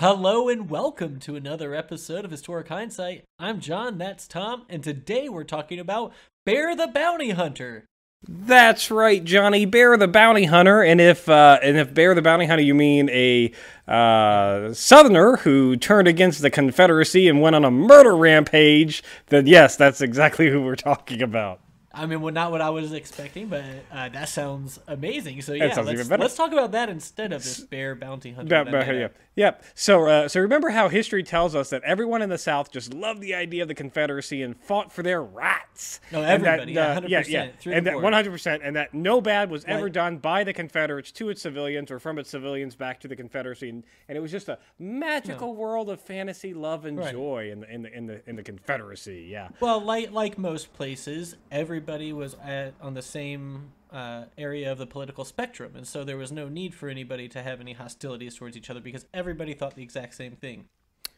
Hello and welcome to another episode of Historic Hindsight. I'm John, that's Tom, and today we're talking about Bear the Bounty Hunter. That's right, Johnny Bear the Bounty Hunter. And if uh, and if Bear the Bounty Hunter, you mean a uh, Southerner who turned against the Confederacy and went on a murder rampage, then yes, that's exactly who we're talking about. I mean, well, not what I was expecting, but uh, that sounds amazing. So yeah, sounds let's, let's talk about that instead of this bear bounty hunter. Yeah, that yeah, have. Yep. So, uh, so remember how history tells us that everyone in the South just loved the idea of the Confederacy and fought for their rights. No, And that, everybody, yeah, uh, yeah, yeah, 100% through and that 100 percent, and that no bad was ever Like- done by the Confederates to its civilians or from its civilians back to the Confederacy, and, and it was just a magical world of fantasy, love, and Right. joy in the in the in the in the Confederacy. Yeah. Well, like like most places, everybody was at on the same uh, area of the political spectrum, and so there was no need for anybody to have any hostilities towards each other because everybody thought the exact same thing,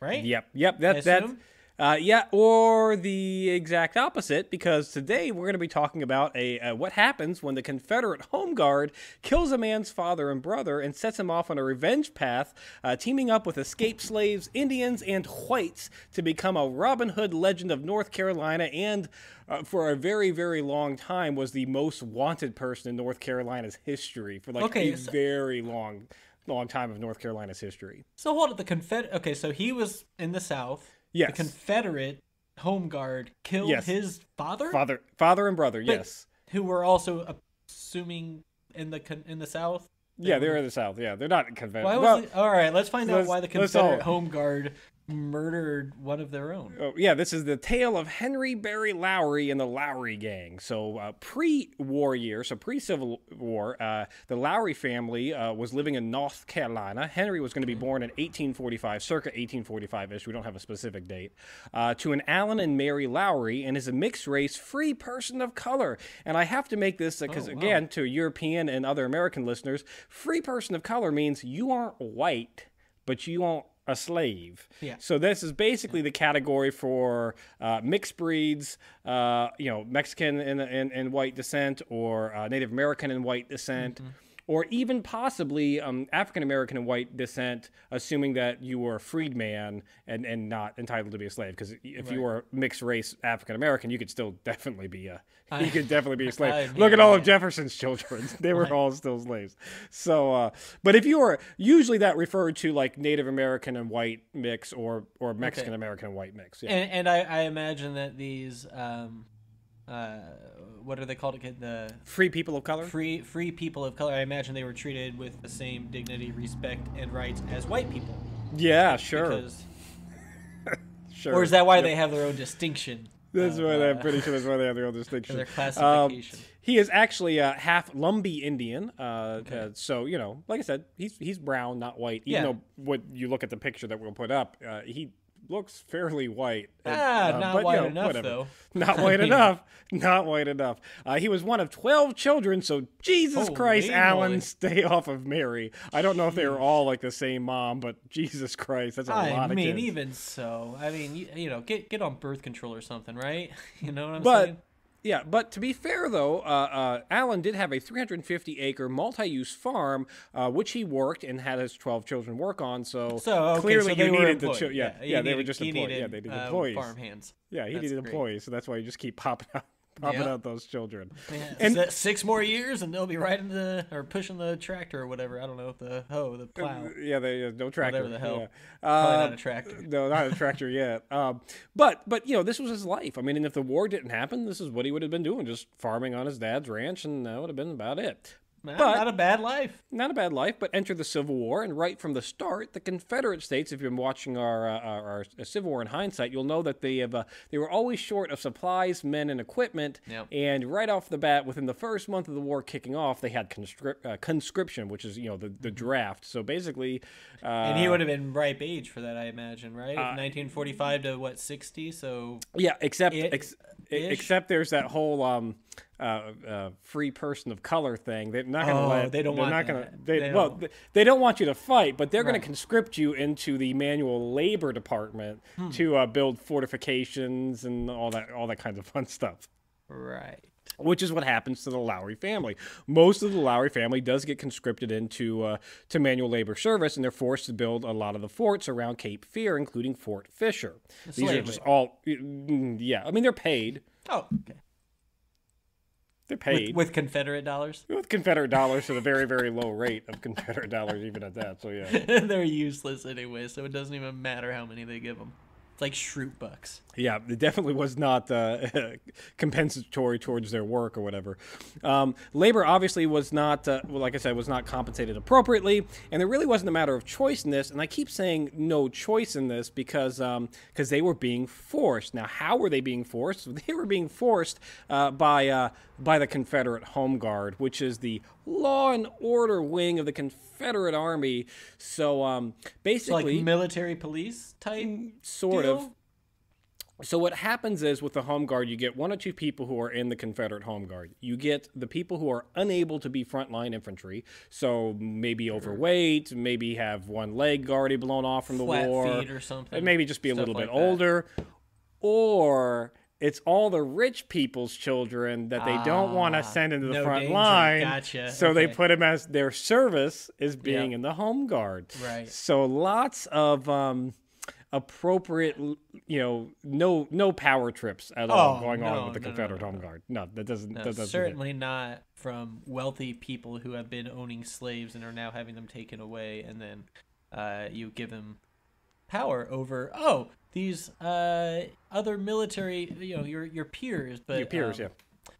right? Yep, yep. That, that's assume? Uh, yeah, or the exact opposite, because today we're going to be talking about a uh, what happens when the Confederate Home Guard kills a man's father and brother and sets him off on a revenge path, uh, teaming up with escaped slaves, Indians, and whites to become a Robin Hood legend of North Carolina, and uh, for a very, very long time was the most wanted person in North Carolina's history for like Okay, a so- very long, long time of North Carolina's history. So hold it. The Confed. Okay, so he was in the South. Yes. The Confederate Home Guard killed Yes. his father, Father, father, and brother. But yes. who were also assuming in the con- in the South. Yeah, they're in the South. Yeah, they're not Confederate. Why was well, the- all right? Let's find out why the Confederate Home Guard murdered one of their own. oh, yeah, this is the tale of Henry Berry Lowry and the Lowry Gang. So, uh, pre-war year, so pre-Civil War, uh, the Lowry family uh, was living in North Carolina. Henry was going to be born in 1845, circa 1845-ish. We don't have a specific date. Uh, to an Alan and Mary Lowry, and is a mixed-race, free person of color. And I have to make this because, Oh, wow. again, to European and other American listeners, free person of color means you aren't white, but you aren't a slave. Yeah. So this is basically the category for uh, mixed breeds, uh, you know, Mexican and, and, and white descent, or uh, Native American and white descent, Mm-hmm. Or even possibly um, African American and white descent, assuming that you were a freedman and, and not entitled to be a slave. Because if you were mixed race African American, you could still definitely be a you could definitely be a slave. Look at all of. Jefferson's children; they were all still slaves. So, uh, but if you were usually that referred to like Native American and white mix, or or Mexican American and white mix. Yeah. And, and I, I imagine that these, um, uh, what are they called again? The Free people of color. free free people of color. I imagine they were treated with the same dignity, respect, and rights as white people. Yeah, sure, Because, sure. or is that why Yep. they have their own distinction? That's of, why they, I'm uh, pretty sure that's why they have their own distinction. their Um, classification. he is actually uh, half Lumbee Indian. Uh, uh, so you know, like I said, he's he's brown, not white. Even Yeah. though what you look at the picture that we'll put up, uh, he looks fairly white. And, Ah, uh, not but, you white know, enough whatever. though. Not white enough. Not white enough. Uh, he was one of 12 children, so Jesus Holy Christ, Alan, moly. stay off of Mary. I don't know if they were all like the same mom, but Jesus Christ, that's a I lot of I mean, even so, I mean, you, you know, get get on birth control or something, right? You know what I'm But saying? Yeah, but to be fair though, uh, uh, Alan did have a 350 acre multi-use farm, uh, which he worked and had his 12 children work on. So, So okay, clearly so you needed the children. chil- yeah, yeah, you they were just employed. needed, yeah, they needed uh, employees. farm hands. Yeah, he That's needed great. employees, so that's why you just keep popping out, popping Yep. out those children. Yeah, And- s- six more years, and they'll be riding the or pushing the tractor or whatever. I don't know the hoe, the plow. Yeah, they uh, no tractor. Whatever the hell. Yeah. Probably Uh, not a tractor. No, not a tractor yet. Um, but but you know, this was his life. I mean, and if the war didn't happen, this is what he would have been doing, just farming on his dad's ranch, and that would have been about it. Not, but- not a bad life. Not a bad life, but enter the Civil War, and right from the start, the Confederate States. If you've been watching our uh, our, our Civil War in hindsight, you'll know that they have uh, they were always short of supplies, men, and equipment. Yep. And right off the bat, within the first month of the war kicking off, they had conscript, uh, conscription, which is you know the, the draft. So basically, uh, And he would have been ripe age for that, I imagine, right? 1945 to what 60? So yeah, except ex- except there's that whole um, uh, uh, free person of color thing. They're not going to Oh, let. they don't they're want not gonna. They, They well, don't. they, don't want you to fight, but they're going to conscript you into the manual labor department Hmm. to uh, build fortifications and all that, all that kinds of fun stuff. right. which is what happens to the Lowry family. Most of the Lowry family does get conscripted into uh, to manual labor service, and they're forced to build a lot of the forts around Cape Fear, including Fort Fisher. These are just all, mm, yeah. I mean, they're paid. Oh, okay. They're With, paid with Confederate dollars, with, Confederate dollars at a very, very low rate of Confederate dollars, even at that. So yeah, they're useless anyway, so it doesn't even matter how many they give them. It's like Schrute bucks. yeah, it definitely was not uh, compensatory towards their work or whatever. Um, labor obviously was not, uh, well, like I said, was not compensated appropriately, and there really wasn't a matter of choice in this. And I keep saying no choice in this because because they were being forced. Now, how were they being forced? They were being forced uh, by uh, by the Confederate Home Guard, which is the law and order wing of the Confederate Army. So um, So basically, like military police type. sort of. deal? So what happens is with the home guard, you get one or two people who are in the Confederate home guard. You get the people who are unable to be frontline infantry, so maybe overweight, maybe have one leg already blown off from the Flat war, feet or something. and maybe just be a Stuff little bit that. older, or it's all the rich people's children that they don't want Ah, to send into the no front danger. line. Gotcha. So they put them as their service is being Yeah. in the home guard. Right. So lots of um, appropriate, you know, no no power trips at all Oh, going on with the no, no, Confederate no, home guard. No, that doesn't. No, that doesn't. certainly not from wealthy people who have been owning slaves and are now having them taken away, and then uh, you give them power over oh these uh, other military, you know, your your peers, but Your peers, um,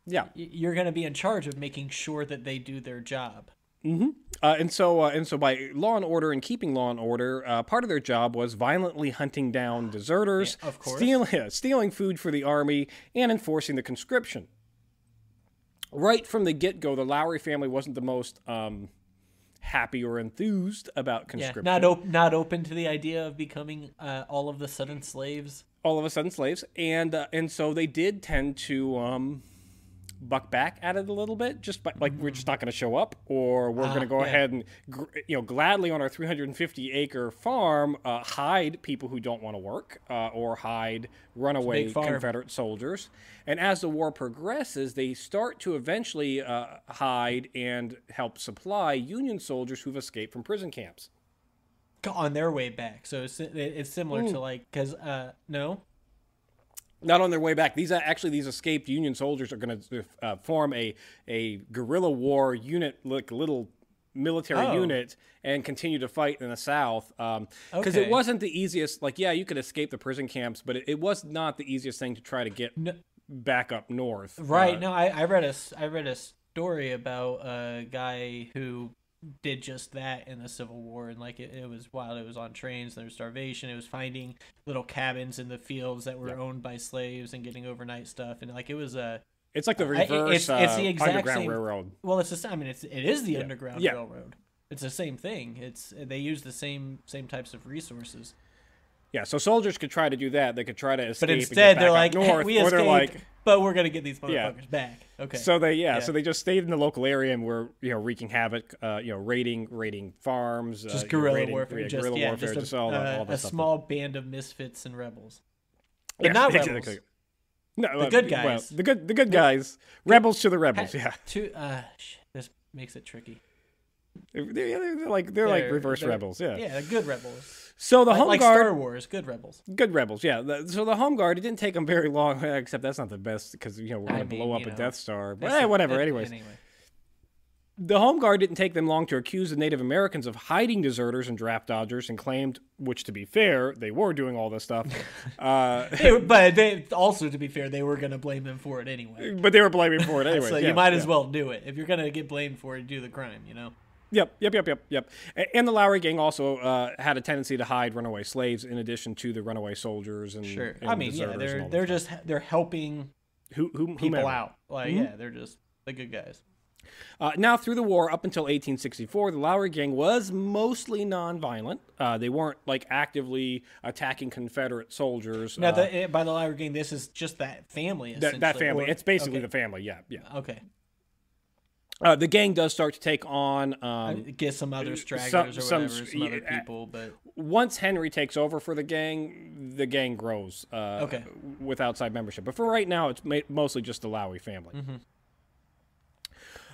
yeah, yeah. You're going to be in charge of making sure that they do their job. Uh, and so, uh, and so, by law and order and keeping law and order, uh, part of their job was violently hunting down deserters, Yeah, of course. stealing, stealing food for the army, and enforcing the conscription. Right from the get-go, the Lowry family wasn't the most um, happy or enthused about Yeah, conscription. not op- not open to the idea of becoming uh, all of the sudden slaves. all of a sudden slaves, and uh, and so they did tend to um, buck back at it a little bit. Just by, like we're just not going to show up, or we're going to go yeah. ahead and you know gladly on our 350 acre farm uh, hide people who don't want to work, uh, or hide runaway. Confederate soldiers. And as the war progresses, they start to eventually uh, hide and help supply Union soldiers who've escaped from prison camps. on their way back. So it's it's similar Hmm. to like because uh no not on their way back. These are actually these escaped Union soldiers are going to uh, form a a guerrilla war unit, like little military Oh. unit, and continue to fight in the South. Because Okay. it wasn't the easiest. Like, yeah, you could escape the prison camps, but it, it was not the easiest thing to try to get no back up north. right Uh, no I I read a I read a story about a guy who did just that in the Civil War and like it, it was while it was on trains there was starvation it was finding little cabins in the fields that were owned by slaves and getting overnight stuff and like it was a it's like the reverse it's- it's uh, the exact Underground same- Railroad. well it's the same I mean it's it is the underground Yeah. railroad. It's the same thing. It's they use the same same types of resources Yeah, so soldiers could try to do that. They could try to escape. but instead they're like north, we or escaped they're like, but we're gonna get these Yeah. motherfuckers back okay So they yeah, Yeah. so they just stayed in the local area and were you know wreaking havoc, uh, you know raiding raiding farms, just uh, guerrilla raiding- warfare, yeah, just guerrilla yeah, warfare, just a, just all, uh, all a stuff. small band of misfits and rebels, but Yeah, not exactly. rebels. No, The uh, good well, guys. the good the good guys, rebels to the rebels. Yeah, To uh, sh- this makes it tricky. They're, they're, they're like they're, like They're- reverse they're- rebels. Yeah. Yeah, they're good rebels. So the Like, home like guard, Star Wars, good rebels. good rebels. Yeah. The- so the home guard, it didn't take them very long. Except that's not the best because you know we're I gonna mean, blow up a know, Death Star. But eh, whatever. An- Anyways, anyway. The Home Guard didn't take them long to accuse the Native Americans of hiding deserters and draft dodgers and claimed, which to be fair, they were doing all this stuff. Uh, They were- but they also, to be fair, they were gonna blame them for it anyway. but they were blaming for it anyway. so yeah, you might as yeah. well do it if you're gonna get blamed for it. Do the crime, you know. Yep, yep, yep, yep, yep. And the Lowry gang also uh, had a tendency to hide runaway slaves in addition to the runaway soldiers and, Sure. and I mean, yeah, they're they're just they're helping who, who, people whomever. out. Like, Mm-hmm. yeah, they're just the good guys. Uh, now, through the war up until 1864, the Lowry gang was mostly nonviolent. Uh, they weren't like actively attacking Confederate soldiers. Now, uh, the, eh, by the Lowry gang, this is just that family. that, that family. or- it's basically okay. the family. Yeah, yeah. Okay. Uh, the gang does start to take on. I Um, get some other stragglers some- or whatever, s- some other yeah, people, but once Henry takes over for the gang, the gang grows. Uh, Okay. With outside membership, but for right now, it's mostly just the Lowry family. Mm-hmm.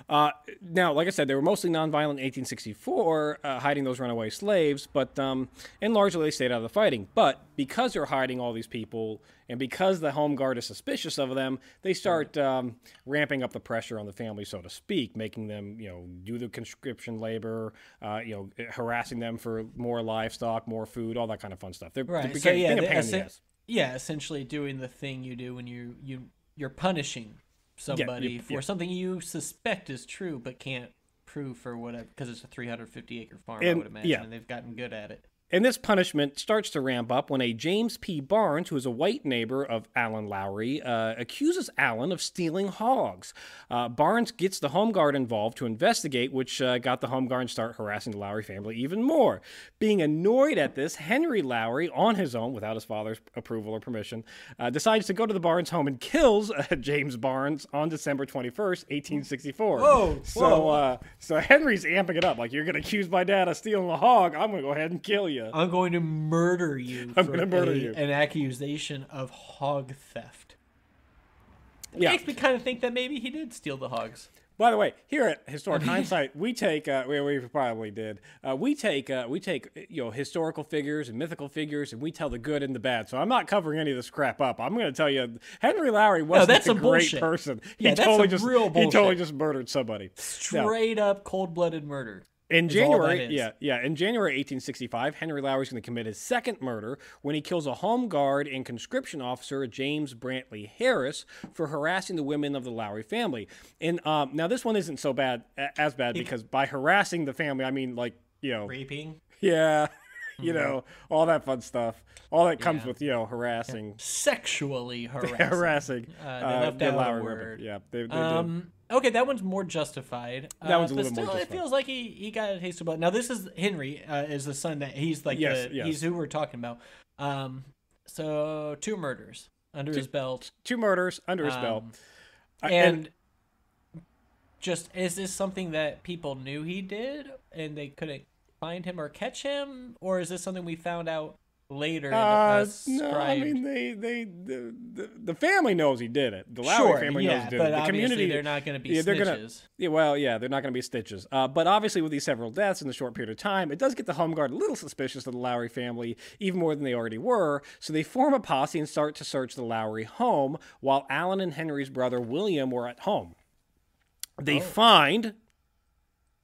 Uh, now, like I said, they were mostly nonviolent in 1864, uh, hiding those runaway slaves, but um, and largely they stayed out of the fighting. But because they're hiding all these people, and because the home guard is suspicious of them, they start um, ramping up the pressure on the family, so to speak, making them, you know, do the conscription labor, uh, you know, harassing them for more livestock, more food, all that kind of fun stuff. They're, Right. they're So yeah, a the- pain in the ass. yeah, essentially doing the thing you do when you you you're punishing somebody you- for yeah. something you suspect is true but can't prove for whatever because it's a 350 acre farm. I would imagine, yeah. and they've gotten good at it. And this punishment starts to ramp up when a James P. Barnes, who is a white neighbor of Alan Lowry, uh, accuses Alan of stealing hogs. Uh, Barnes gets the Home Guard involved to investigate, which uh, got the Home Guard to start harassing the Lowry family even more. Being annoyed at this, Henry Lowry, on his own, without his father's approval or permission, uh, decides to go to the Barnes home and kills uh, James Barnes on December 21st, 1864. Whoa, So, whoa. Uh, so Henry's amping it up. Like, you're going to accuse my dad of stealing a hog. I'm going to go ahead and kill you. I'm going to murder you. I'm for gonna murder a- you. An accusation of hog theft. It Yeah. makes me kind of think that maybe he did steal the hogs. By the way, here at Historic Hindsight, we take uh, we, we probably did. Uh, we take uh, we take you know historical figures and mythical figures, and we tell the good and the bad. So I'm not covering any of this crap up. I'm going to tell you, Henry Lowry wasn't that's a great bullshit. person. Yeah, he that's totally just real he totally just murdered somebody. Straight up cold blooded murder. In is January, yeah, yeah, in January 1865, Henry Lowry is going to commit his second murder when he kills a home guard and conscription officer, James Brantley Harris, for harassing the women of the Lowry family. And um, now this one isn't so bad as bad because by harassing the family, I mean like you know, Raping. yeah, you know, all that fun stuff, all that comes Yeah. with you know harassing, Sexually harassing. harassing. Uh, they left the out a women. word. Yeah, they, they did. Um. Okay, that one's more justified. That uh, one's a but little more justified. It feels like he, he got a taste of blood. Now this is Henry uh, is the son that he's like Yes, the, yes. he's who we're talking about. Um. So two murders under his belt. Two murders under his belt. Um, Uh, and just is this something that people knew he did and they couldn't find him or catch him, or is this something we found out later? Uh, uh, no, I mean they they the, the, the family knows he did it. The Lowry sure, family yeah, knows he did but it. The obviously community they're not going to be yeah, snitches. they're gonna yeah, well, yeah, they're not going to be stitches. Uh, but obviously, with these several deaths in the short period of time, it does get the Home Guard a little suspicious of the Lowry family, even more than they already were. So they form a posse and start to search the Lowry home, while Alan and Henry's brother William were at home. They Oh. find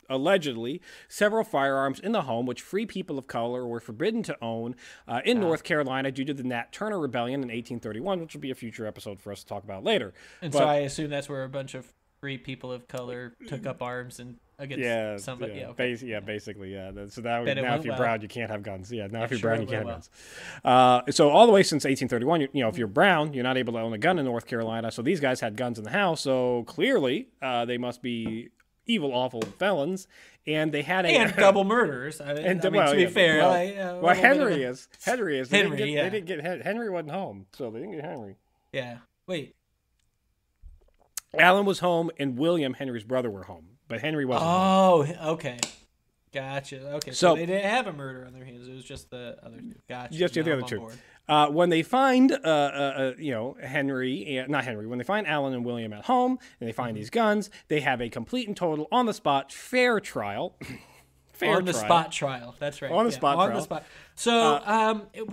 allegedly several firearms in the home which free people of color were forbidden to own uh, in North Carolina due to the Nat Turner Rebellion in 1831, which will be a future episode for us to talk about later. And But- so I assume that's where a bunch of free people of color took up arms and against yeah, somebody. yeah, Yeah, okay. bas- yeah, basically, yeah. So now, Bet it now if you're well. brown, you can't have guns. Yeah, now if you're sure brown, you can't have guns. Uh, so all the way since 1831, you, you know, if you're brown, you're not able to own a gun in North Carolina. So these guys had guns in the house. So clearly, uh, they must be evil, awful felons, and they had a and double murders. I, And I mean, well, to be yeah, fair, well, like, uh, well, little bit of Henry a- is. Henry is. They Henry, didn't get, yeah. They didn't get Henry wasn't home, so they didn't get Henry. Yeah. Wait. Alan was home, and William, Henry's brother, were home, but Henry wasn't. home. Oh, okay. Gotcha. Okay, So- so, they didn't have a murder on their hands. It was just the other two. Gotcha. Just the other two. board. Uh, when they find, uh, uh, uh, you know, Henry, uh, not Henry, when they find Alan and William at home and they find Mm-hmm. these guns, they have a complete and total on the spot fair trial. fair on the trial. spot trial. That's right. On the yeah, spot On trial. Uh, the spot. So, um, it,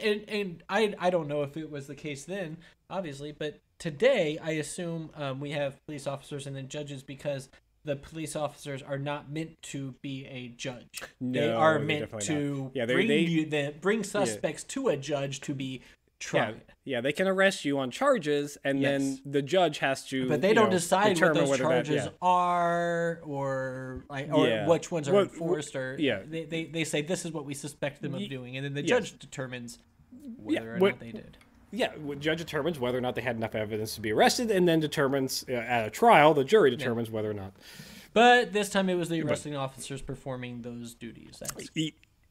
and and I I don't know if it was the case then, obviously, but today I assume um, we have police officers and then judges because the police officers are not meant to be a judge. they No, are they're meant to. Yeah, they- bring they- you the, bring suspects to a judge to be tried. yeah, they can arrest you on charges, and Yes. then the judge has to. But they don't know, decide what those that- charges yeah. are, or like, or Yeah. which ones are What- enforced, or yeah. they, they they say this is what we suspect them of doing, and then the judge determines whether or not they did. Yeah, judge determines whether or not they had enough evidence to be arrested, and then determines uh, at a trial, the jury determines whether or not. But this time it was the arresting officers performing those duties. That's...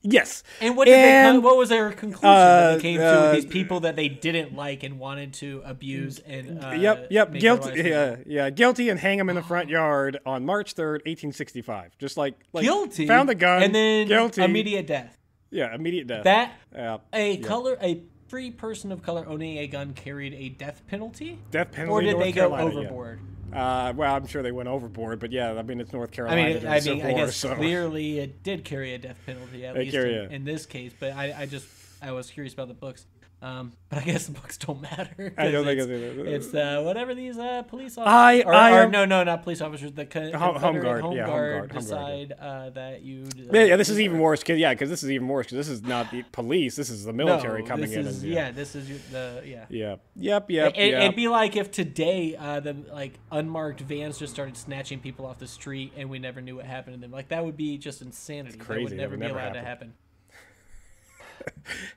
Yes. And what did they And, come, what was their conclusion uh, that they came to uh, with these people that they didn't like and wanted to abuse and uh, yep, yep, make their lives guilty. Yeah, yeah, guilty, and hang him in the front yard on March third, eighteen sixty-five. Just like, like guilty found a gun, and then guilty, immediate death. yeah, immediate death. That yeah, a color a free person of color owning a gun carried a death penalty, death penalty. or did North they Carolina, go yeah. overboard? Uh, well, I'm sure they went overboard, but yeah, I mean it's North I Carolina. mean, I mean, I guess so- clearly it did carry a death penalty at They least carry in, in this case. But I, I just, I was curious about the books. Um, but I guess the books don't matter. I don't think it's, it's- it's uh, whatever these uh, police I- officers. or, I or no, no, not police officers. The co- Home- home guard, Home yeah, home guard home guard, decide uh, that you. Yeah, yeah, this is even worse. Cause, yeah, because this is even worse. Because this is not the police. This is the military no, coming this in. Is, and, yeah. this is the yeah. Yeah. Yep. Yep. It, yep. It'd be like if today uh, the like unmarked vans just started snatching people off the street and we never knew what happened to them. Like that would be just insanity. That crazy. would That never would be never allowed to happen.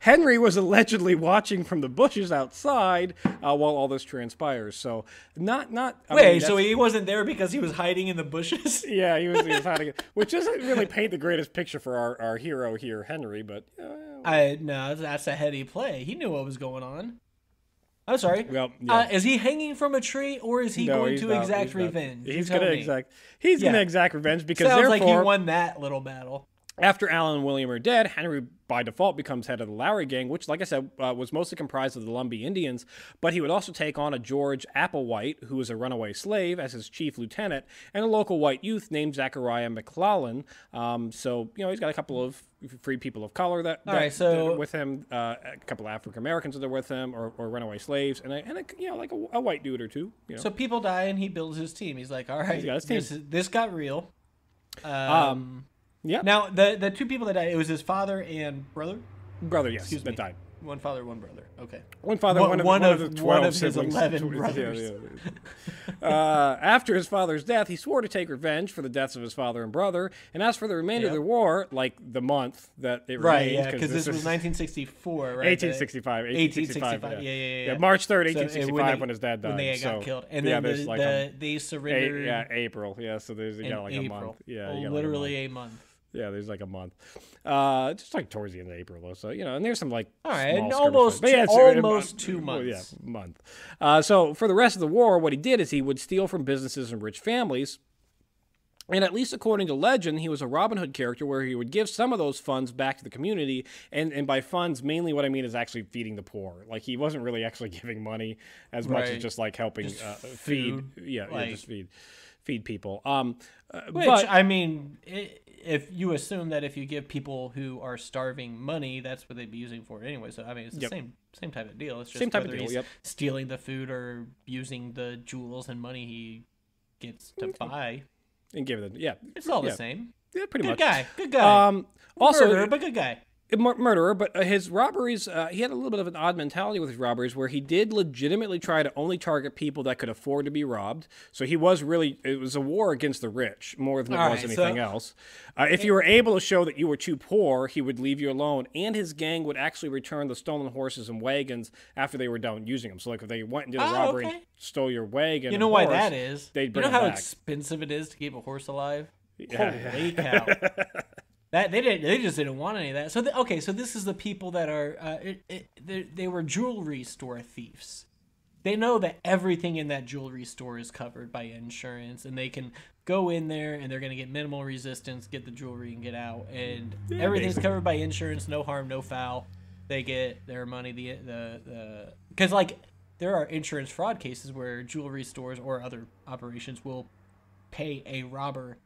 Henry was allegedly watching from the bushes outside uh, while all this transpires. So not not. I Wait, mean, so he wasn't there because he was hiding in the bushes? Yeah, he was, he was hiding which doesn't really paint the greatest picture for our, our hero here, Henry. But uh, I no, that's a heady play. He knew what was going on. I'm sorry. well, yeah. Uh, is he hanging from a tree or is he No, going to not, exact he's revenge? He's gonna me. exact. He's Yeah. gonna exact revenge because Sounds like therefore, he won that little battle. After Alan and William are dead, Henry by default becomes head of the Lowry gang, which, like I said, uh, was mostly comprised of the Lumbee Indians. But he would also take on a George Applewhite, who was a runaway slave, as his chief lieutenant, and a local white youth named Zachariah McClellan. Um, so you know he's got a couple of free people of color that, that, right, so- that are with him, uh, a couple of African Americans that are with him, or, or runaway slaves, and a, and a, you know like a, a white dude or two. You know. So people die and he builds his team. He's like, all right, got his team. this, this got real. Um, yeah, now the the two people that died, it was his father and brother. brother, yes, excuse that me. died. One father, one brother. Okay. One father, One- one, of, one one of- of the one 12 of his siblings. 11 brothers. yeah, yeah. uh, after his father's death, he swore to take revenge for the deaths of his father and brother. And as for the remainder Yep. of the war, like the month that it Right, remained, yeah, because this, was 1964, right? 1865, 1865, 1865, yeah, yeah, yeah. yeah. March 3rd, So, uh, 1865, when, his dad died. When they so, got killed, and yeah, then the, like the, a, they a- surrendered yeah, April, yeah. So there's you got like April. a month, yeah, literally a month. Yeah, there's like a month, uh, just like towards the end of April, though. So you know, and there's some like All right, almost. Yeah, almost two well, yeah, months. month. Uh, so for the rest of the war, what he did is he would steal from businesses and rich families. And at least according to legend, he was a Robin Hood character where he would give some of those funds back to the community. And, and by funds, mainly what I mean is actually feeding the poor. Like he wasn't really actually giving money as much as just like helping Just uh, feed. Yeah, yeah, just feed, feed people. Um, uh, Which but I mean, if you assume that if you give people who are starving money, that's what they'd be using for it anyway. So I mean, it's the Yep. same same type of deal. It's just Same type of deal, he's yep. stealing the food or using the jewels and money he gets to buy. and give it, yeah, It's all the same. yeah, pretty Good much. Good guy. Good guy. Um, also, Murderer, but good guy. Murderer, but uh, his robberies, uh, he had a little bit of an odd mentality with his robberies where he did legitimately try to only target people that could afford to be robbed. So he was really, it was a war against the rich more than it All was right, anything so- else. Uh, if you were able to show that you were too poor, he would leave you alone, and his gang would actually return the stolen horses and wagons after they were done using them. So, like, if they went and did a Oh, robbery okay. and stole your wagon, You know why horse, that is? they'd you bring know how back. expensive it is to keep a horse alive? Yeah. Holy cow! That they didn't. They just didn't want any of that. So the, okay, so this is the people that are. Uh, it, it, they, they were jewelry store thieves. They know that everything in that jewelry store is covered by insurance, and they can go in there and they're gonna get minimal resistance, get the jewelry, and get out. And everything's basically. covered by insurance, no harm, no foul. They get their money. The the the because like there are insurance fraud cases where jewelry stores or other operations will pay a robber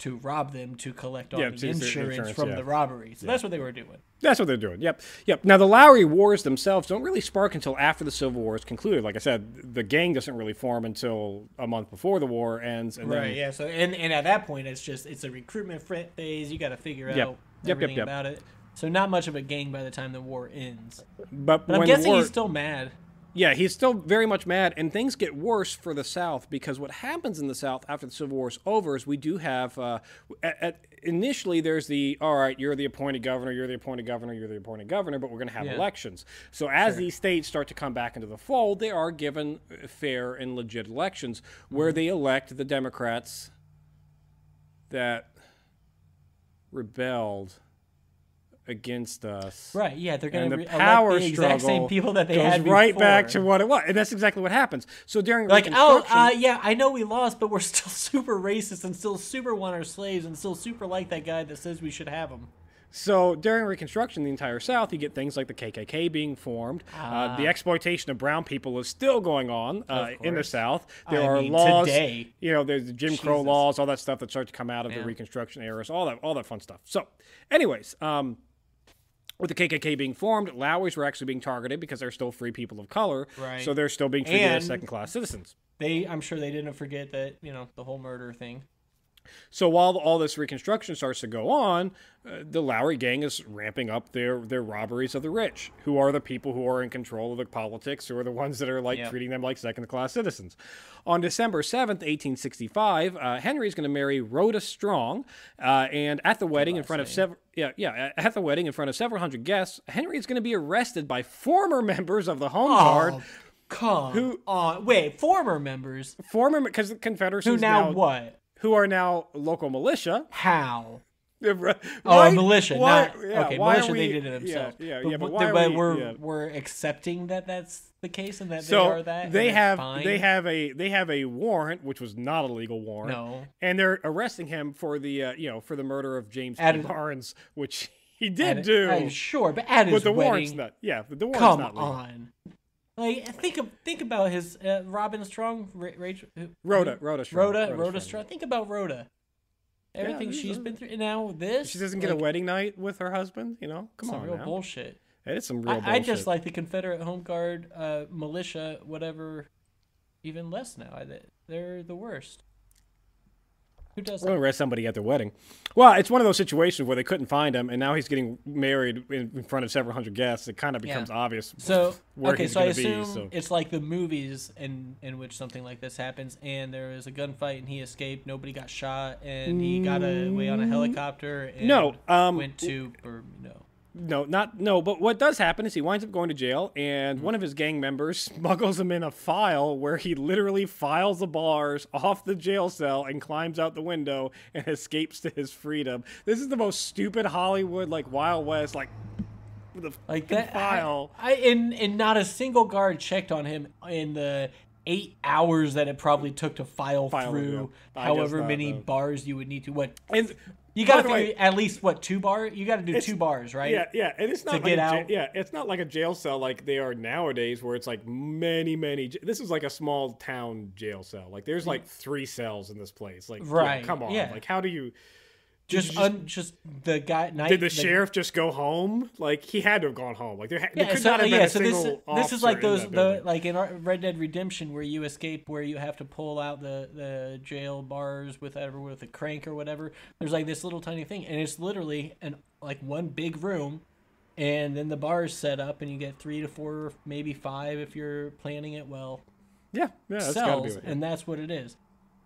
to rob them to collect all Yeah, the insurance, insurance, from yeah. the robbery. So that's what they were doing. That's what they're doing. Yep. Yep. Now, the Lowry Wars themselves don't really spark until after the Civil War is concluded. Like I said, the gang doesn't really form until a month before the war ends. And Right. Then, Yeah. So and and at that point, it's just it's a recruitment phase. You got to figure Yep. out Yep, yep, everything yep. about it. So not much of a gang by the time the war ends. But, But I'm guessing war, he's still mad. Yeah, he's still very much mad, and things get worse for the South because what happens in the South after the Civil War is over is we do have. Uh, at, at, initially, there's the all right, you're the appointed governor, you're the appointed governor, you're the appointed governor, but we're going to have Yeah. elections. So as these states start to come back into the fold, they are given fair and legit elections where Mm-hmm. they elect the Democrats that rebelled against us. Right. Yeah. They're And gonna the re- power the exact same people that they goes had right back to what it was, and that's exactly what happens. So during Like, oh, uh, yeah, I know we lost, but we're still super racist and still super want our slaves and still super like that guy that says we should have them. So during Reconstruction, the entire South, you get things like the KKK being formed. Uh, the exploitation of brown people is still going on uh, in the. South. There I are mean, laws, today. you know, there's the Jim Crow laws, all that stuff that starts to come out of the. Reconstruction eras, all that, all that fun stuff. So, anyways, um, with the KKK being formed, Lowrys were actually being targeted because they're still free people of color. Right. So they're still being treated as second-class citizens. They, I'm sure they didn't forget that you know the whole murder thing. So while all this reconstruction starts to go on, uh, the Lowry gang is ramping up their their robberies of the rich, who are the people who are in control of the politics, who are the ones that are like Yep. treating them like second class citizens. On December seventh, eighteen sixty five, uh, Henry is going to marry Rhoda Strong, uh, and at the wedding in front of several yeah yeah at the wedding in front of several hundred guests, Henry is going to be arrested by former members of the Home Guard, Oh, come on! Wait, former members former because the Confederacy who now, now what? Who are now local militia. How? Why- Oh, militia, why- not yeah, okay. Militia, they did it themselves. Yeah, yeah, but, yeah, but why but we- we're yeah. we're accepting that that's the case and that So they are that. they have fine? they have a they have a warrant, which was not a legal warrant. No. and they're arresting him for the uh, you know for the murder of James an- Barnes, which he did At- do. uh, sure, but at his but the warrant's wedding, not. Yeah, but the warrant's come not legal. on. Like think of think about his uh, Robin Strong, Ra- Rachel, Rhoda, Rhoda Strong, Rhoda, Rhoda Rhoda, Strong. Strong. Think about Rhoda. Everything this she's been through. Now this. She doesn't get a wedding night with her husband. You know, come Some on real now. bullshit. It is some real I, bullshit. I just like the Confederate Home Guard, uh, militia, whatever, even less now. I, they're the worst. Who does gonna arrest somebody at their wedding. Well, it's one of those situations where they couldn't find him, and now he's getting married in, in front of several hundred guests. It kind of Yeah. becomes obvious. So where okay, he's so I gonna be, assume so- it's like the movies in in which something like this happens, and there is a gunfight, and he escaped. Nobody got shot, and he got away on a helicopter. And No, um, went to or no. No, not no. But what does happen is he winds up going to jail, and mm-hmm. one of his gang members smuggles him in a file where he literally files the bars off the jail cell and climbs out the window and escapes to his freedom. This is the most stupid Hollywood like Wild West like a Like that. file. I, I and and not a single guard checked on him in the eight hours that it probably took to file, File through yeah. I guess however many no. bars you would need to. What and you got to way, figure at least what two bar? You got to do two bars, right? Yeah, yeah, and it's not like get a out. yeah, it's not like a jail cell like they are nowadays, where it's like many, many. This is like a small town jail cell. Like there's mm. like three cells in this place. Like, Right, come on, yeah. like how do you? Just un, just the guy. Night, Did the, sheriff just go home? Like he had to have gone home. Like there, ha- there could so, not have yeah, been a so this single is this is like those the like in Red Dead Redemption where you escape where you have to pull out the the jail bars with whatever with a crank or whatever. There's like this little tiny thing, and it's literally an like one big room, and then the bars set up, and you get three to four, maybe five if you're planning it well. yeah, yeah, that's gotta be cells, it. and that's what it is.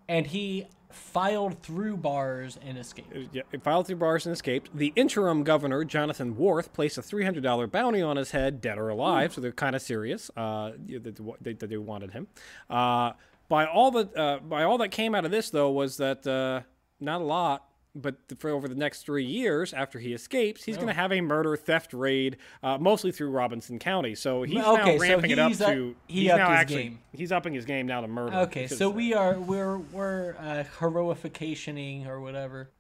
And he filed through bars and escaped. Yeah, he filed through bars and escaped. The interim governor, Jonathan Worth, placed a $300 bounty on his head, dead or alive, so they're kind of serious uh, yeah, that they, that they wanted him. Uh, by all that, uh, by all that came out of this, though, was that uh, not a lot. But for over the next three years, after he escapes, he's going to have a murder theft raid, uh, mostly through Robeson County. So he's Okay, now so ramping it up up- to. he he's now his actually game. he's upping his game now to murder. Okay, so uh, we are we're we're uh, heroificationing or whatever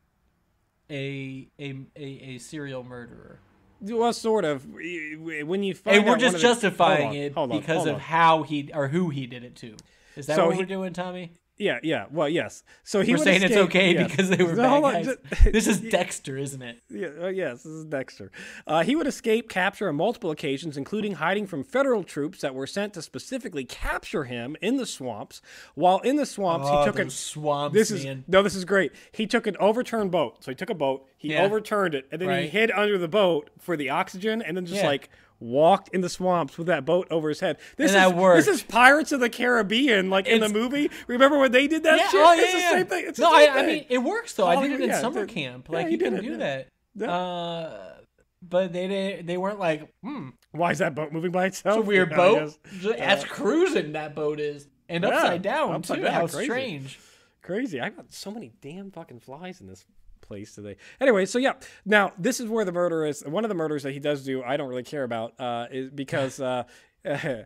a a a, a serial murderer, Well, sort of. When you find and we're just the- justifying hold on, it hold on, because hold of how he or who he did it to. Is that So what he- we're doing, Tommy? Yeah, yeah. Well, yes. So he We're would saying it's okay yes. because they were No, bad guys. just- this is Dexter, isn't it? Yeah, uh, yes, this is Dexter. Uh, he would escape capture on multiple occasions, including hiding from federal troops that were sent to specifically capture him in the swamps. While in the swamps, Oh, he took a swamps, This is man. no, this is great. He took an overturned boat. So he took a boat, he Yeah. overturned it, and then he hid under the boat for the oxygen, and then just Yeah. like walked in the swamps with that boat over his head. This And is this is Pirates of the Caribbean, like in the movie. Remember when they did that Yeah, shit? oh, it's yeah, the yeah. same thing. It's no, same I, I mean it works though. I did it in yeah, summer did- camp. yeah, Like you did can it, do yeah. that. Yeah. Uh, but they didn't. They weren't like, hmm, Why is that boat moving by itself? it's a weird Yeah, boat. guess. Ju- That's cruising. That boat is, and Yeah, upside down upside too. down, How crazy. strange. Crazy. I got so many damn fucking flies in this place today. Anyway, so yeah. Now this is where the murder is. One of the murders that he does do, I don't really care about, uh, is because uh,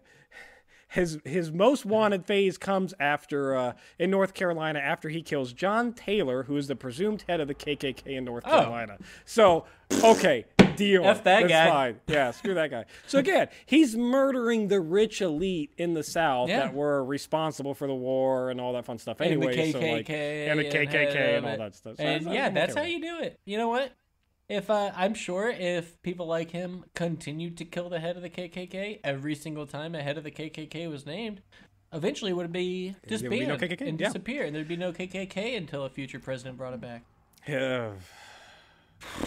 his his most wanted phase comes after uh, in North Carolina after he kills John Taylor, who is the presumed head of the KKK in North Carolina. So okay, deal. Oh. F that That's guy. Fine. Yeah, screw that guy. So again, he's murdering the rich elite in the South Yeah. that were responsible for the war and all that fun stuff. and Anyway, the so KKK like and the KKK head and all that stuff. So And I'm- yeah, that's how you do it. You know what? If uh, I'm sure if people like him continued to kill the head of the KKK every single time a head of the KKK was named, eventually it would be be disbanded no and yeah. disappear, and there'd be no KKK until a future president brought it back. Yeah.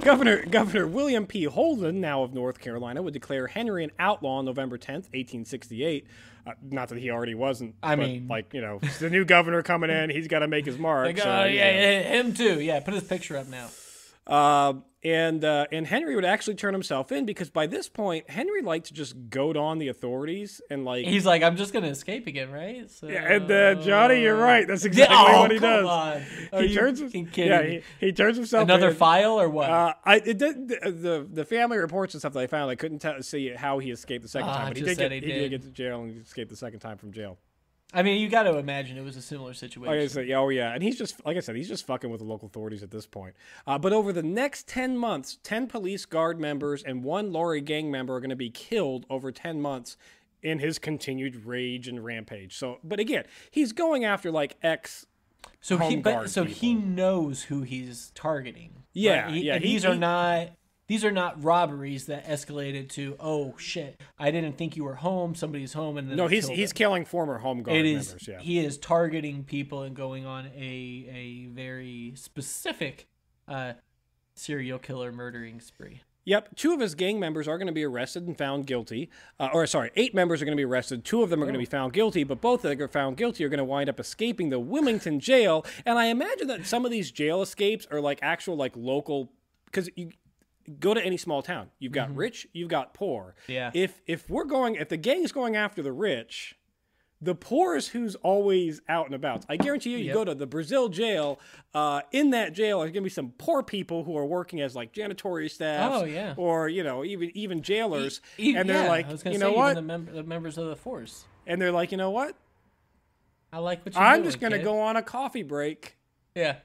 Governor Governor William P. Holden, now of North Carolina, would declare Henry an outlaw on November 10th, 1868. Uh, not that he already wasn't. I but, mean- like you know, the new governor coming in, he's got to make his mark. Like, so, you yeah, yeah, him too. Yeah, put his picture up now. Uh, and uh, and Henry would actually turn himself in because by this point Henry liked to just goad on the authorities and like He's like, I'm just gonna escape again, right? So, Yeah, and uh, Johnny, you're right. That's exactly oh, what he does. on. Are he turns. yeah, he, he turns himself Another in. file or what? Uh, I it did, the, the the family reports and stuff that I found. I couldn't tell, see how he escaped the second Ah, time, but he did get he, he did. did. get to jail and escaped the second time from jail. I mean, you got to imagine it was a similar situation. Like I said, yeah, oh yeah, and he's just like I said, he's just fucking with the local authorities at this point. Uh, but over the next ten months, ten police guard members and one Lowry gang member are going to be killed over ten months in his continued rage and rampage. So, but again, he's going after like ex So he, but so he knows who he's targeting. Yeah, right? He- yeah, And he- these are not these are not robberies that escalated to oh shit, I didn't think you were home. Somebody's home, and then No, he's he's them. killing former home guard It is members. Yeah. he is targeting people and going on a a very specific uh, serial killer murdering spree. Yep, two of his gang members are going to be arrested and found guilty. Uh, or sorry, eight members are going to be arrested. Two of them are going to be found guilty, but both that are found guilty are going to wind up escaping the Wilmington jail. And I imagine that some of these jail escapes are like actual like local because you go to any small town, you've got rich, you've got poor. Yeah. If if we're going, if the gang's going after the rich. The poor is who's always out and about. I guarantee you, you Yep. go to the Brazil jail. Uh, in that jail, there's gonna be some poor people who are working as like janitorial staff. Oh, yeah. Or you know, even even jailers, E- and they're yeah, like, I was gonna you say, know even what? The, mem- the members of the force. and they're like, you know what? I like what you're I'm doing, just gonna kid. go on a coffee break. Yeah.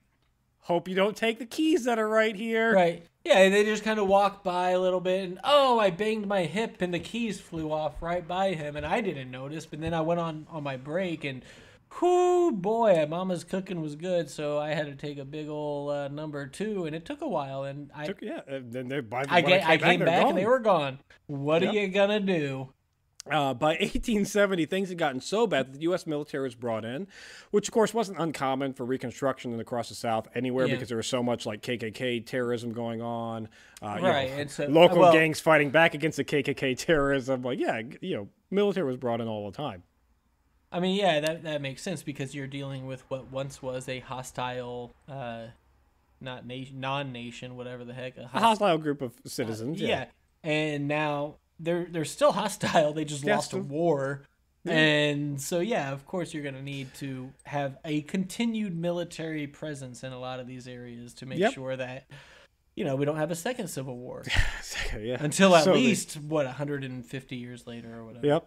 Hope you don't take the keys that are right here. Right. Yeah, they just kind of walked by a little bit, and oh, I banged my hip, and the keys flew off right by him, and I didn't notice. But then I went on on my break, and whoo, boy, Mama's cooking was good, so I had to take a big ol' uh, number two, and it took a while, and I Took- yeah. And then they by the I, when ga- I came they're back, and they were gone. What Yep. are you gonna do? Uh, by 1870, things had gotten so bad that the U.S. military was brought in, which of course wasn't uncommon for Reconstruction and across the South anywhere Yeah. because there was so much like KKK terrorism going on. Uh, you Right, know, and so- local well- gangs fighting back against the KKK terrorism. Like, yeah, you know, military was brought in all the time. I mean, yeah, that that makes sense because you're dealing with what once was a hostile, uh, not nation, non-nation, whatever the heck, a A hostile hostile group of citizens. yeah. yeah. and now they're they're still hostile. They just lost a war, and so yeah, of course you're gonna need to have a continued military presence in a lot of these areas to make Yep. sure that you know we don't have a second civil war yeah. until at So the- least what 150 years later or whatever. Yep.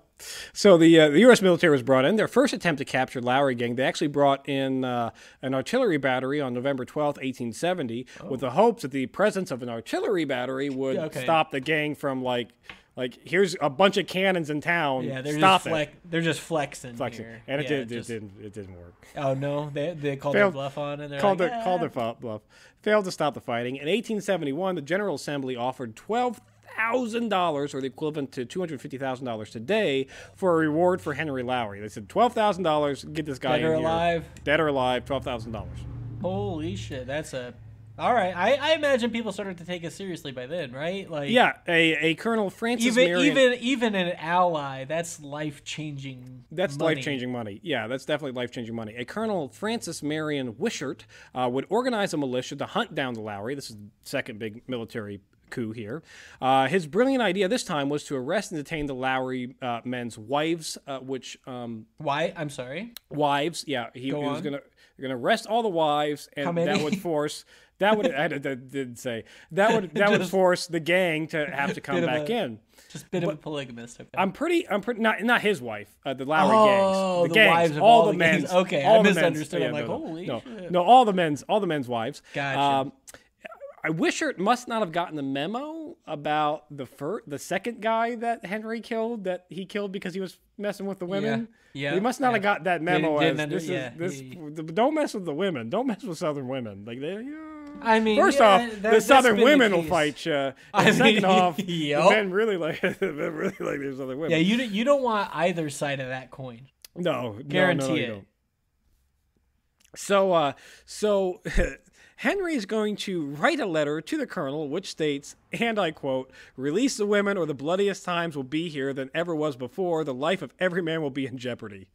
So the uh, the U.S. military was brought in. Their first attempt to capture Lowry Gang, they actually brought in uh, an artillery battery on November twelfth, 1870, with the hopes that the presence of an artillery battery would okay. stop the gang from like like here's a bunch of cannons in town. Yeah, they're stop just flex, they're just flexing, Flexing. here. And it Yeah, did just- it didn't it didn't work. Oh no, they they called Failed- their bluff on and they're Called like, their called their "Ah." bluff. Failed to stop the fighting. In 1871, the General Assembly offered twelve thousand dollars, or the equivalent to two hundred fifty thousand dollars today, for a reward for Henry Lowry. They said twelve thousand dollars, get this guy Dead or here. alive? dead or alive, twelve thousand dollars. Holy shit, that's a. All right, I, I imagine people started to take it seriously by then, right? Like Yeah, a, a Colonel Francis even Marion. even even an ally, that's life changing. That's life changing money. Yeah, that's definitely life changing money. A Colonel Francis Marion Wishart uh, would organize a militia to hunt down the Lowry. This is the second big military coup here. Uh, his brilliant idea this time was to arrest and detain the Lowry uh, men's wives, uh, which um, Why? I'm sorry. wives. Yeah, he, he was on. gonna You're going to arrest all the wives, and that would force that would I did- did- did say that would that would force the gang to have to come back a- in. Just a bit of a polygamist. Okay. I'm pretty. I'm pretty. Not not his wife. Uh, the Lowry Oh, gangs. the gangs, wives of all, all the the men's. Okay, all I the men's- misunderstood. I'm yeah, like, no, no, holy no, shit. no, all the men's. All the men's wives. Gotcha. Um, I Wishart must not have gotten the memo about the first, the second guy that Henry killed. That he killed because he was messing with the women. Yeah, he must not yeah. have got that memo. as under- this yeah, is this. Don't mess with the women. Don't mess with Southern women. Like they. I mean, First yeah, off, that- the Southern been the women will fight you. And I second mean, off, yup. men really like men really like these other women. Yeah, you don't- you don't want either side of that coin. No, no, Guarantee no, no, it. So, uh, so Henry is going to write a letter to the colonel, which states, and I quote, "Release the women, or the bloodiest times will be here than ever was before. The life of every man will be in jeopardy."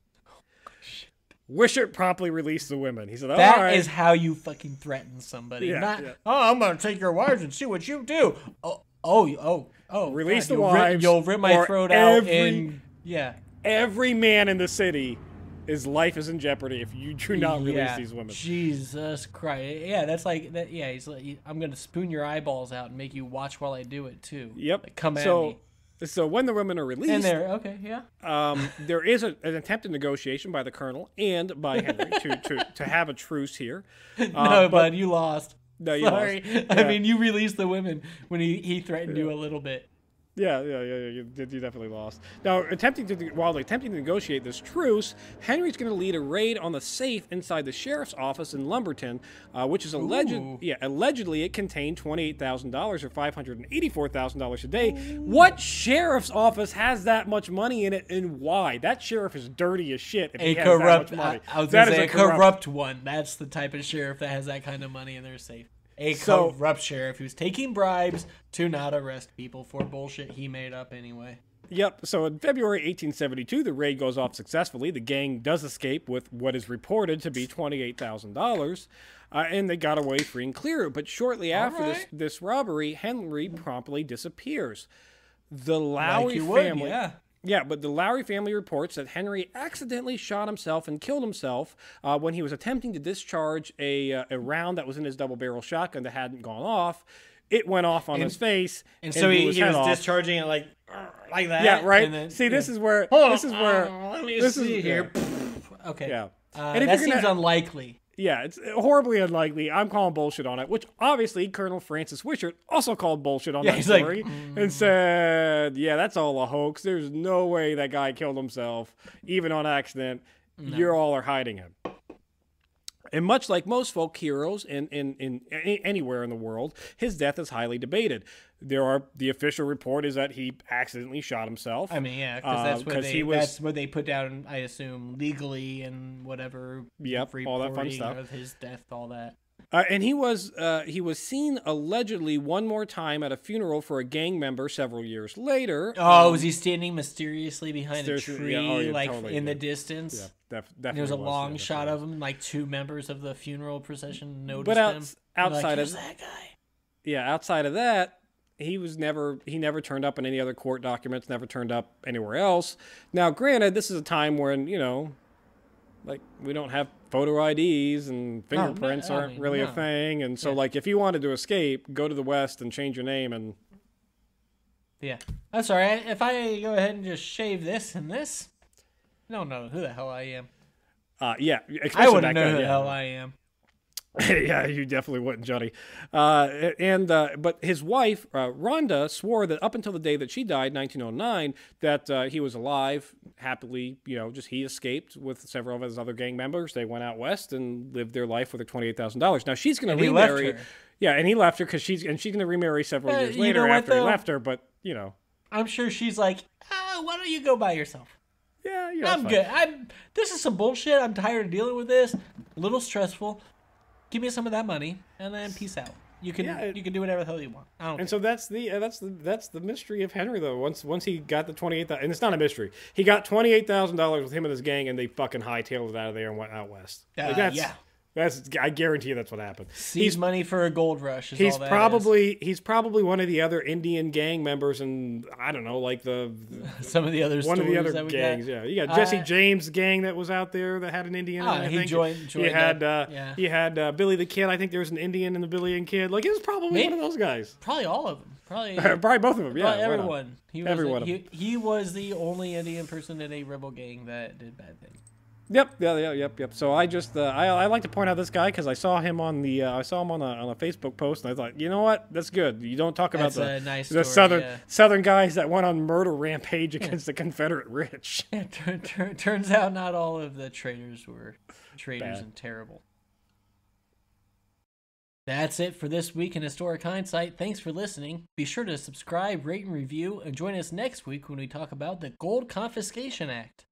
Wishart promptly released the women. He said, "All That is right." how you fucking threaten somebody. Yeah, Not, yeah. oh, I'm gonna take your wives and see what you do. Oh, oh, oh, oh. Release God, the you'll rip- wives you'll rip my throat out and yeah. Every man in the city, his life is in jeopardy if you do not release yeah. these women. Jesus Christ. Yeah, that's like that. Yeah, he's like, I'm gonna spoon your eyeballs out and make you watch while I do it too. Yep. Like, come at so, me. So when the women are released, And there. Okay. Yeah. um, there is a, an attempted negotiation by the colonel and by Henry to, to, to have a truce here. Uh, no, but bud, you lost. No, you Sorry. lost. I mean, you released the women when he, he threatened you a little bit. Yeah, yeah, yeah, yeah, you, you definitely lost. Now, attempting to while attempting to negotiate this truce, Henry's going to lead a raid on the safe inside the sheriff's office in Lumberton, uh, which is alleged. Ooh. Yeah, allegedly it contained twenty eight thousand dollars or five hundred and eighty four thousand dollars a day. What sheriff's office has that much money in it, and why? That sheriff is dirty as shit. If A he has corrupt. that much money. I, I was gonna say a a corrupt- corrupt one. That's the type of sheriff that has that kind of money in their safe. A So- corrupt sheriff who's taking bribes to not arrest people for bullshit he made up anyway. Yep. So in February 1872, the raid goes off successfully. The gang does escape with what is reported to be $28,000, uh, and they got away free and clear. But shortly after this, right. this robbery, Henry promptly disappears. The Lowry like would, family. yeah. Yeah, but the Lowry family reports that Henry accidentally shot himself and killed himself uh, when he was attempting to discharge a, uh, a round that was in his double barrel shotgun that hadn't gone off. It went off on his face, And so he, he was off. discharging it like like that. Yeah, right. and then- See, this is where Hold this is where let me this see is here. Yeah, Okay. yeah. Uh, and if that gonna, seems unlikely. Yeah, it's horribly unlikely. I'm calling bullshit on it, which obviously Colonel Francis Wishart also called bullshit on Yeah, that he's like, story mm. and said, "Yeah, that's all a hoax. There's no way that guy killed himself, even on accident. You're all are hiding him." And much like most folk heroes in, in, in a- anywhere in the world, his death is highly debated. There are the official report is that he accidentally shot himself. I mean, yeah, because Uh, that's what they he was- that's what they put down. I assume legally and whatever. Yep, all that fun stuff. of his death, all that. Uh, and he was uh, he was seen allegedly one more time at a funeral for a gang member several years later. Oh, was he standing mysteriously behind a tree, yeah, oh, yeah, like totally, in the distance? yeah, def- And definitely. there was a was, long shot of him, like two members of the funeral procession noticed But outs- him. Outside like, of- that guy. Yeah, outside of that, he was never he never turned up in any other court documents. Never turned up anywhere else. Now, granted, this is a time when you know, like we don't have photo IDs and fingerprints I aren't mean, really a thing, and so Yeah. like if you wanted to escape, go to the West and change your name and Yeah, that's all right. If I go ahead and just shave this and this, I don't know who the hell I am. uh, yeah, I wouldn't know then, who the yeah. hell I am. yeah, you definitely wouldn't, Johnny. Uh, and uh, but his wife, uh, Rhonda, swore that up until the day that she died, 1909, that uh, he was alive, happily. You know, just he escaped with several of his other gang members. They went out west and lived their life with their twenty-eight thousand dollars. Now she's going to remarry. her. Yeah, and he left her because she's and she's going to remarry several years you later what, after he left her. But you know, I'm sure she's like, ah, why don't you go by yourself? yeah, you know, I'm good. I'm. This is some bullshit. I'm tired of dealing with this. A little stressful. Give me some of that money, and then peace out. You can Yeah, it- you can do whatever the hell you want. I don't. And so that's the uh, that's the that's the mystery of Henry though. Once once he got the twenty eight and it's not a mystery. He got twenty eight thousand dollars with him and his gang, and they fucking hightailed it out of there and went out west. care. Like, Uh, that's yeah. That's I guarantee you that's what happened. Seize money for a gold rush. Is He's all that is. probably he's probably one of the other Indian gang members, and I don't know, like the some of the other one of the other gangs. got. Yeah, you got Jesse Uh, James' gang that was out there that had an Indian. in it, Ah, I he think. joined- He had uh, yeah. he had uh, Billy the Kid. I think there was an Indian in the Billy and Kid. Like it was probably Maybe- one of those guys. Probably all of them. Probably, Probably both of them. Yeah, probably everyone. He was Every one of he, he was the only Indian person in a rebel gang that did bad things. Yep, yeah, yeah, yep, yep. So I just uh, I, I like to point out this guy because I saw him on the uh, I saw him on a on a Facebook post and I thought you know what that's good. You don't talk about That's the nice the story, southern yeah. southern guys that went on murder rampage against the Confederate rich. It tur- tur- turns out not all of the traitors were traitors Bad. and terrible. That's it for this week in Historic Hindsight. Thanks for listening. Be sure to subscribe, rate, and review, and join us next week when we talk about the Gold Confiscation Act.